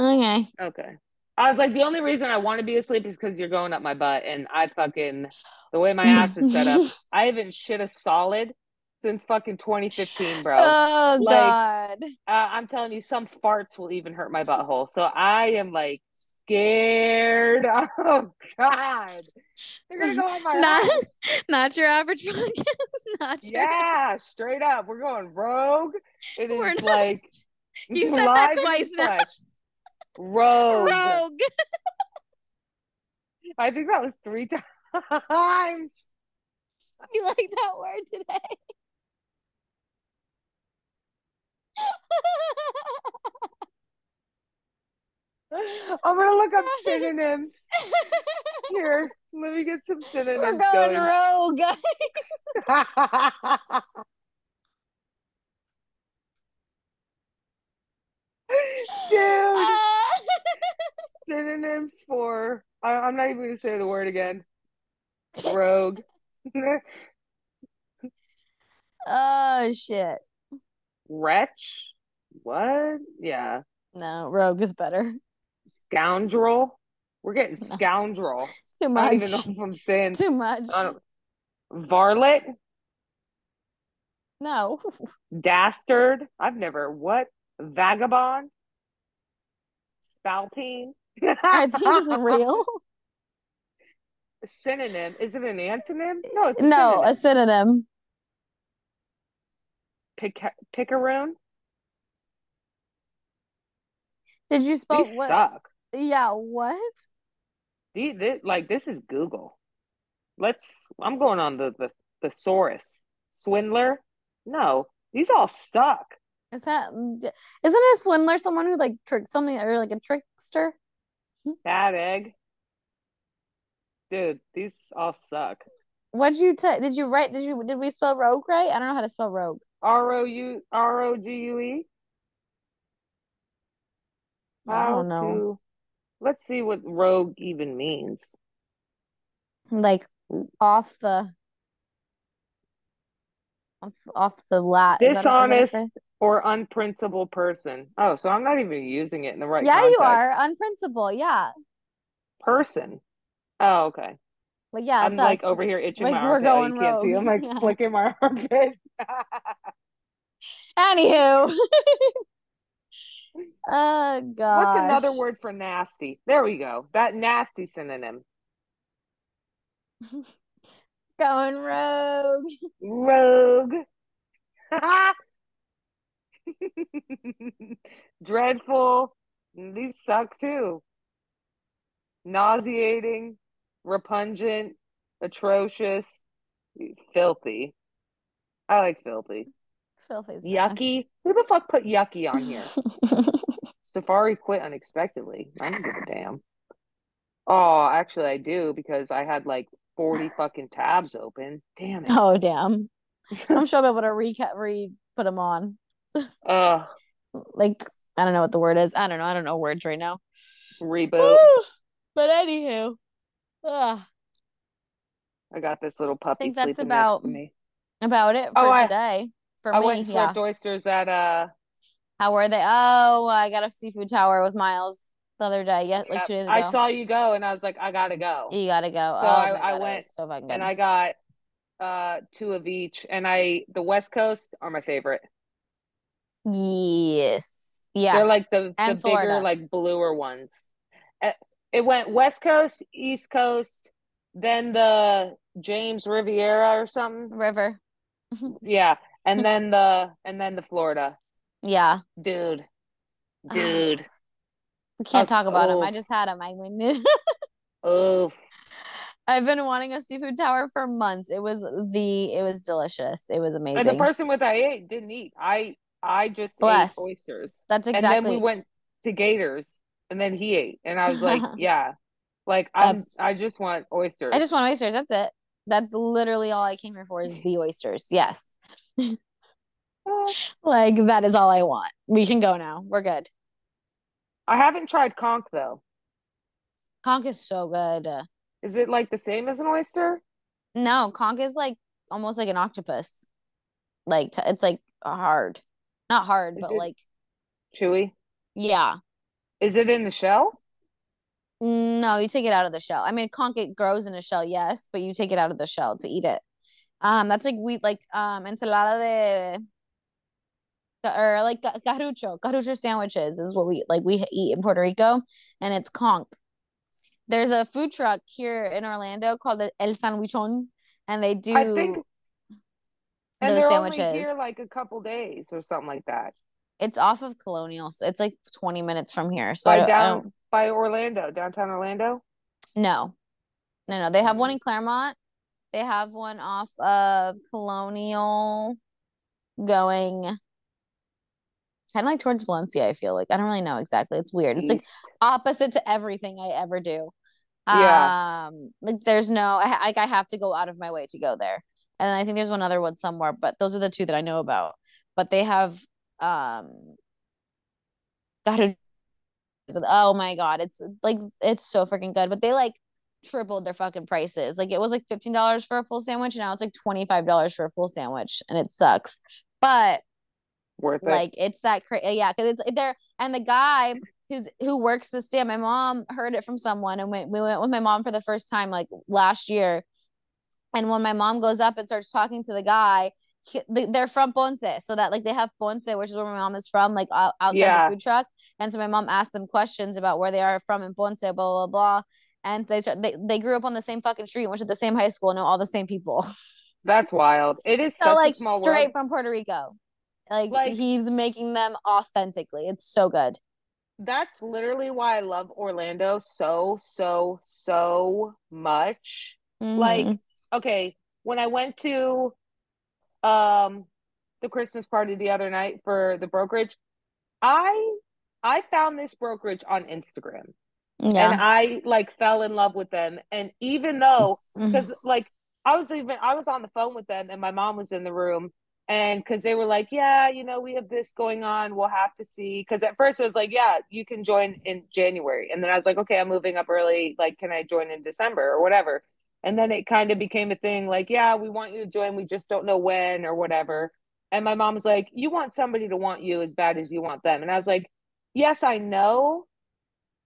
okay, okay." I was like, the only reason I want to be asleep is because you're going up my butt, and I fucking the way my ass is set up, I haven't shit a solid since fucking 2015, bro. Oh like, god. Uh, I'm telling you, some farts will even hurt my butthole. So I am like scared. Oh god. They're gonna go on my not, not your average podcast. not your Yeah, straight up. We're going rogue. It is not, like you said that twice now. Rogue. Rogue. I think that was three times. You like that word today? I'm gonna look up synonyms. Here, let me get some synonyms. We're going, going. rogue, guys. Dude. Uh... Synonyms for I, I'm not even gonna say the word again. Rogue. Oh shit. Wretch. What? Yeah. No, rogue is better. Scoundrel. We're getting No. scoundrel. Too much. I don't even know if I'm saying Too much. Varlet, No. dastard. I've never what? Vagabond. Spalpeen. Are these real? synonym. Is it an antonym? No, it's a No, a synonym. Pick Pic- picaroon. Did you spell These what? suck. Yeah, what? These, like this is Google. Let's. I'm going on the the thesaurus. Swindler. No, these all suck. Is that isn't a swindler someone who like tricks something or like a trickster? Bad egg. Dude, these all suck. What'd you t did you write did you did we spell rogue right? I don't know how to spell rogue. R O U R O G U E. I don't know. to- Let's see what rogue even means. Like off the off, off the lat. Is that- is that Dishonest? Or unprincipled person. Oh, so I'm not even using it in the right Yeah, you context. are. Unprincipled. Yeah. Person. Oh, okay. Like yeah, I'm like us. over here itching Like, my we're armpit. Oh, going you can't see. I'm like Yeah. flicking my armpit. Anywho. Oh uh, gosh. What's another word for nasty? There we go. That nasty synonym. Going rogue. Rogue. Dreadful. These suck too. Nauseating, repugnant, atrocious, filthy. I like filthy. Filthy's Yucky. Who the fuck put yucky on here? Safari quit unexpectedly. I don't give a damn. Oh, actually, I do because I had like 40 fucking tabs open. Damn it. Oh damn. I'm sure I'll be able to recap re put them on. Ugh. Like I don't know what the word is. I don't know. I don't know words right now. Reboot. But anywho. Ugh. I got this little puppy I think that's about- me. About it for Oh, today. For I me, went and yeah. oysters at uh How were they? Oh, I got a seafood tower with Miles the other day. Yeah, like two days ago. I saw you go and I was like, I gotta go. You gotta go. So oh I- I went so fucking good. And I got uh two of each. And I the West Coast are my favorite. Yes. Yeah. They're like the the bigger, like bluer ones. Uh, It went West Coast, East Coast, then the James Riviera or something. River. Yeah. And then the and then the Florida. Yeah. Dude. Dude. We can't Us- talk about him. oh. I just had him. I mean, Oh, I've been wanting a seafood tower for months. It was the it was delicious. It was amazing. and the person with I ate didn't eat. I I just Bless. ate oysters. That's exactly. And then we went to Gators and then he ate. And I was like, yeah. Like I'm I just want oysters. I just want oysters. That's it. That's literally all I came here for is the oysters. Yes. Oh, Like that is all I want. We can go now. We're good. I haven't tried conch though. Conch is so good. Is it like the same as an oyster? No, conch is like almost like an octopus. Like t- it's like hard. Not hard, Is but it- like Chewy? yeah. Is it in the shell? No, you take it out of the shell. I mean, conch it grows in a shell, yes, but you take it out of the shell to eat it. Um, that's like we like um ensalada de or like carrucho. Carrucho sandwiches is what we like we eat in Puerto Rico, and it's conch. There's a food truck here in Orlando called El Sandwichon, and they do I think and those sandwiches. here like a couple days or something like that. It's off of Colonial, so it's like 20 minutes from here. So I By down by Orlando, downtown Orlando. No, no, no. They have one Mm. in Clermont. They have one off of Colonial going kind of like towards Valencia, I feel like. I don't really know exactly. It's weird. It's like opposite to everything I ever do. Yeah. Um, like there's no, I, like I have to go out of my way to go there. And I think there's one other one somewhere, but those are the two that I know about. But they have um And oh my god, it's like it's so freaking good. But they like tripled their fucking prices. Like it was like fifteen dollars for a full sandwich, and now it's like twenty five dollars for a full sandwich, and it sucks. But Worth it. like it's that crazy, yeah, because it's there. And the guy who's who works the stand, my mom heard it from someone, and went, we went with my mom for the first time like last year. And when my mom goes up and starts talking to the guy, he, they're from Ponce, so that like they have Ponce, which is where my mom is from, like outside Yeah. the food truck. And so my mom asked them questions about where they are from in Ponce, blah blah blah. And they start, they they grew up on the same fucking street, went to the same high school, know all the same people. That's wild. It is So such like a small straight world. from Puerto Rico. Like, Like- he's making them authentically. It's so good. That's literally why I love Orlando so, so, so much. Like, Mhm. Okay, when I went to um the Christmas party the other night for the brokerage, I I found this brokerage on Instagram yeah. and I like fell in love with them. And even though because like I was even I was on the phone with them and my mom was in the room and because they were like, yeah, you know, we have this going on, we'll have to see. Because at first it was like, yeah, you can join in January, and then I was like, okay, I'm moving up early. Like, can I join in December or whatever? And then it kind of became a thing, like, yeah, we want you to join, we just don't know when or whatever. And my mom was like, you want somebody to want you as bad as you want them, and I was like, yes, I know,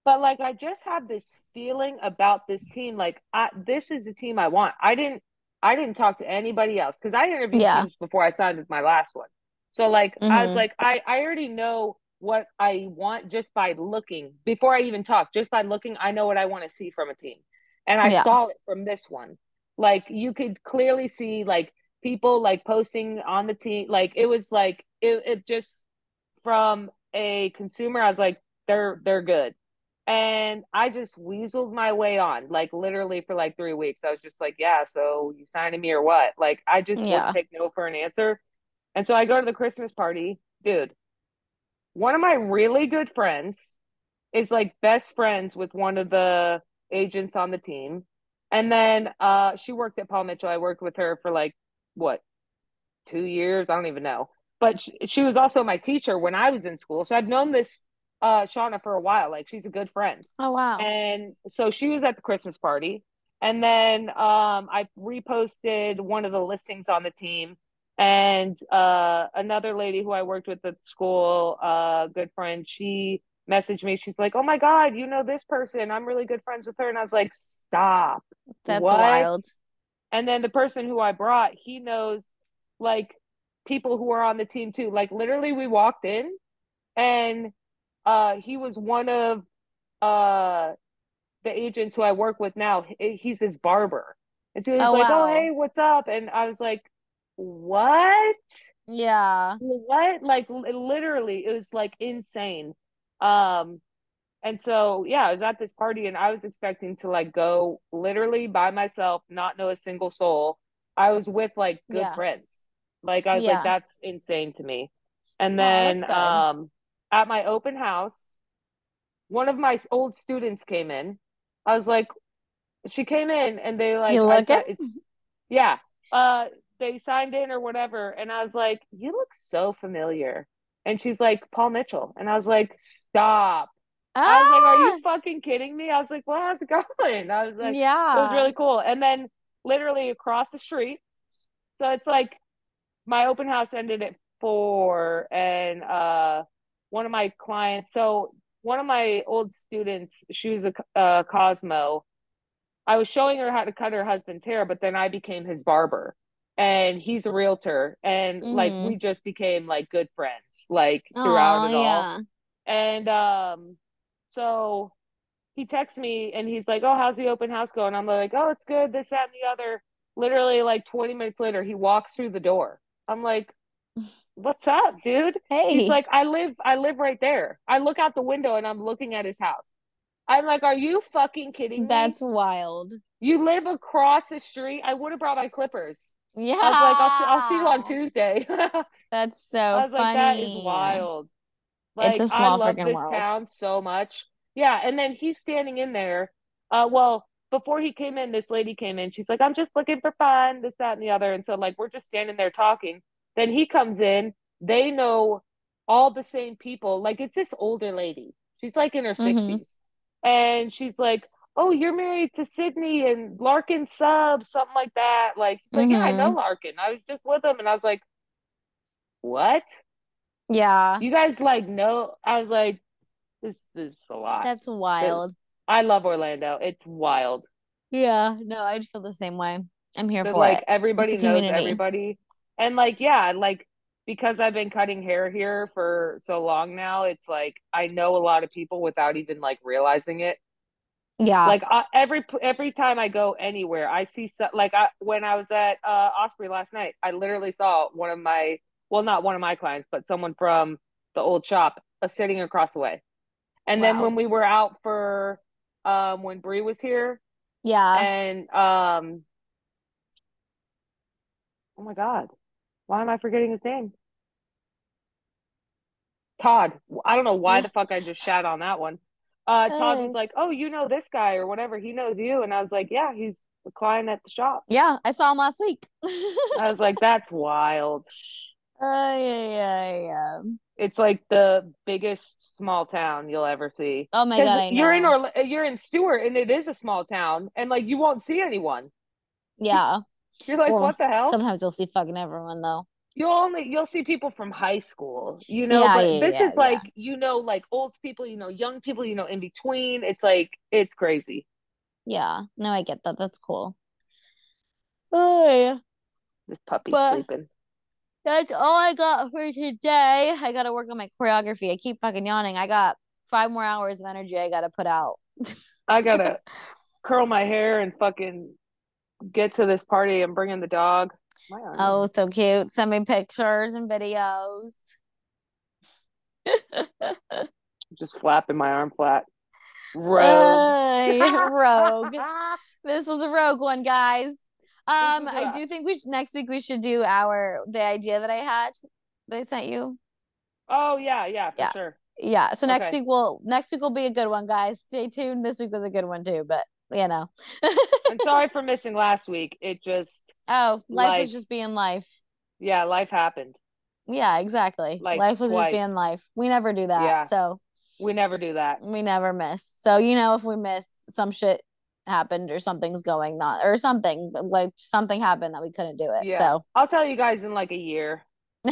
but like I just have this feeling about this team. Like I, this is the team I want. I didn't I didn't talk to anybody else because I interviewed Yeah. teams before I signed with my last one. So like I was Mhm. like I I already know what I want just by looking before I even talk. Just by looking, I know what I want to see from a team, and I Yeah. saw it from this one. Like you could clearly see like people like posting on the team. Like it was like it it just from a consumer. I was like they're they're good. And I just weaseled my way on, like literally for like three weeks. I was just like, yeah, so you signing me or what? Like, I just Yeah. wouldn't take no for an answer. And so I go to the Christmas party. Dude, one of my really good friends is like best friends with one of the agents on the team. And then uh she worked at Paul Mitchell. I worked with her for like what, two years? I don't even know. But she, she was also my teacher when I was in school. So I've known this uh Shauna for a while. Like she's a good friend. Oh wow. And so she was at the Christmas party. And then um, I reposted one of the listings on the team. And uh, another lady who I worked with at school, uh, good friend, she messaged me. She's like, Oh my God, you know this person. I'm really good friends with her. And I was like, Stop. That's what? wild. And then the person who I brought, he knows like people who are on the team too. Like literally we walked in and uh he was one of uh the agents who I work with now. He's his barber. And so he was Oh, like, wow. "Oh, hey, what's up?" And I was like, "What? Yeah. What?" Like literally, it was like insane. Um and so yeah, I was at this party and I was expecting to like go literally by myself, not know a single soul. I was with like good Yeah. friends. Like I was Yeah. like, that's insane to me. And then um at my open house, one of my old students came in. I was like, she came in and they like You looking? said it's yeah. Uh they signed in or whatever, and I was like, you look so familiar. And she's like, Paul Mitchell. And I was like, stop. I was like, "Are Ah! you fucking kidding me?" I was like, "Well, how's it going?" I was like, yeah. "It was really cool." And then literally across the street, so it's like my open house ended at four, and uh, one of my clients, so one of my old students, she was a uh, Cosmo. I was showing her how to cut her husband's hair, but then I became his barber, and he's a realtor, and like Mhm. we just became like good friends, like throughout Aw, it all. yeah. And um, so he texts me and he's like, Oh, how's the open house going? I'm like, Oh, it's good, this, that, and the other. Literally, like 20 minutes later, he walks through the door. I'm like, What's up, dude? Hey. He's like, I live, I live right there. I look out the window and I'm looking at his house. I'm like, Are you fucking kidding me? That's wild. You live across the street. I would have brought my clippers. Yeah. I was like, I'll see, I'll see you on Tuesday. That's so I was funny. like, that is wild. It's a Like, small I love freaking this world. town so much. Yeah, and then he's standing in there. Uh, well, before he came in, this lady came in. She's like, "I'm just looking for fun, this, that, and the other." And so, like, we're just standing there talking. Then he comes in. They know all the same people. Like, it's this older lady. She's like in her Mhm. 60s. And she's like, Oh, you're married to Sydney and Larkin sub, something like that. Like, he's like, Yeah, I know Mhm. Larkin. I was just with him. And I was like, What? Yeah. You guys like know? I was like, This is a lot. That's wild. I love Orlando. It's wild. Yeah. No, I'd feel the same way. I'm here for like it. everybody knows community. everybody. And like, yeah, like because I've been cutting hair here for so long now, it's like I know a lot of people without even like realizing it. Yeah. Like uh, every every time I go anywhere, I see so, like I when I was at uh Osprey last night, I literally saw one of my well, not one of my clients, but someone from the old shop uh, sitting across the way. And then when we were out for um when Bree was here yeah. and um oh my god, why am I forgetting his name? Todd. I don't know why the fuck I just shat on that one. Uh, Todd was like, "Oh, you know this guy or whatever. He knows you," and I was like, "Yeah, he's the client at the shop." Yeah, I saw him last week. I was like, "That's wild." Uh, yeah, yeah, yeah. It's like the biggest small town you'll ever see. Oh my god, you're in. Orla- you're in Stuart, and it is a small town, and like you won't see anyone. Yeah. You're like, Well, "What the hell?" Sometimes you'll see fucking everyone though. You'll only you'll see people from high school, you know. Yeah, but yeah, this yeah, is like you know, like old people, you know, young people, you know, in between. It's like it's crazy. Yeah. No, I get that. That's cool. Oh. This puppy's But- sleeping. That's all I got for today. I gotta work on my choreography. I keep fucking yawning. I got five more hours of energy I gotta put out. I gotta curl my hair and fucking get to this party and bring in the dog. Oh, so cute. Send me pictures and videos. just flapping my arm flat. Rogue. Ay, rogue. This was a rogue one, guys. Um, was I do think we should next week we should do our the idea that I had that I sent you. oh yeah, yeah, for Yeah. sure. Yeah. So next Okay. week will next week will be a good one, guys. Stay tuned. This week was a good one too, but you know. I'm sorry for missing last week. It just Oh, life was just being life. yeah, life happened. Yeah, exactly. Like, life was just being life. We never do that. Yeah. So We never do that. we never miss. So you know if we miss some shit happened or something's going not or something like something happened that we couldn't do it. Yeah. So I'll tell you guys in like a year.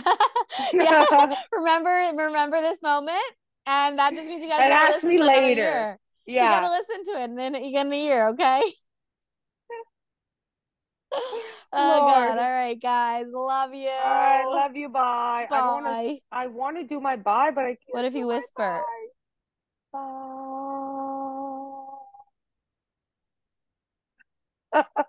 yeah. remember remember this moment. And that just means you guys And ask me to later. year. You gotta listen to it and then you get in a year, okay? oh Lord. Oh god. All right, guys. Love you. All right, love you. Bye. I want to. Bye. I want to do my bye, but I can't. What if you whisper? Bye. Bye.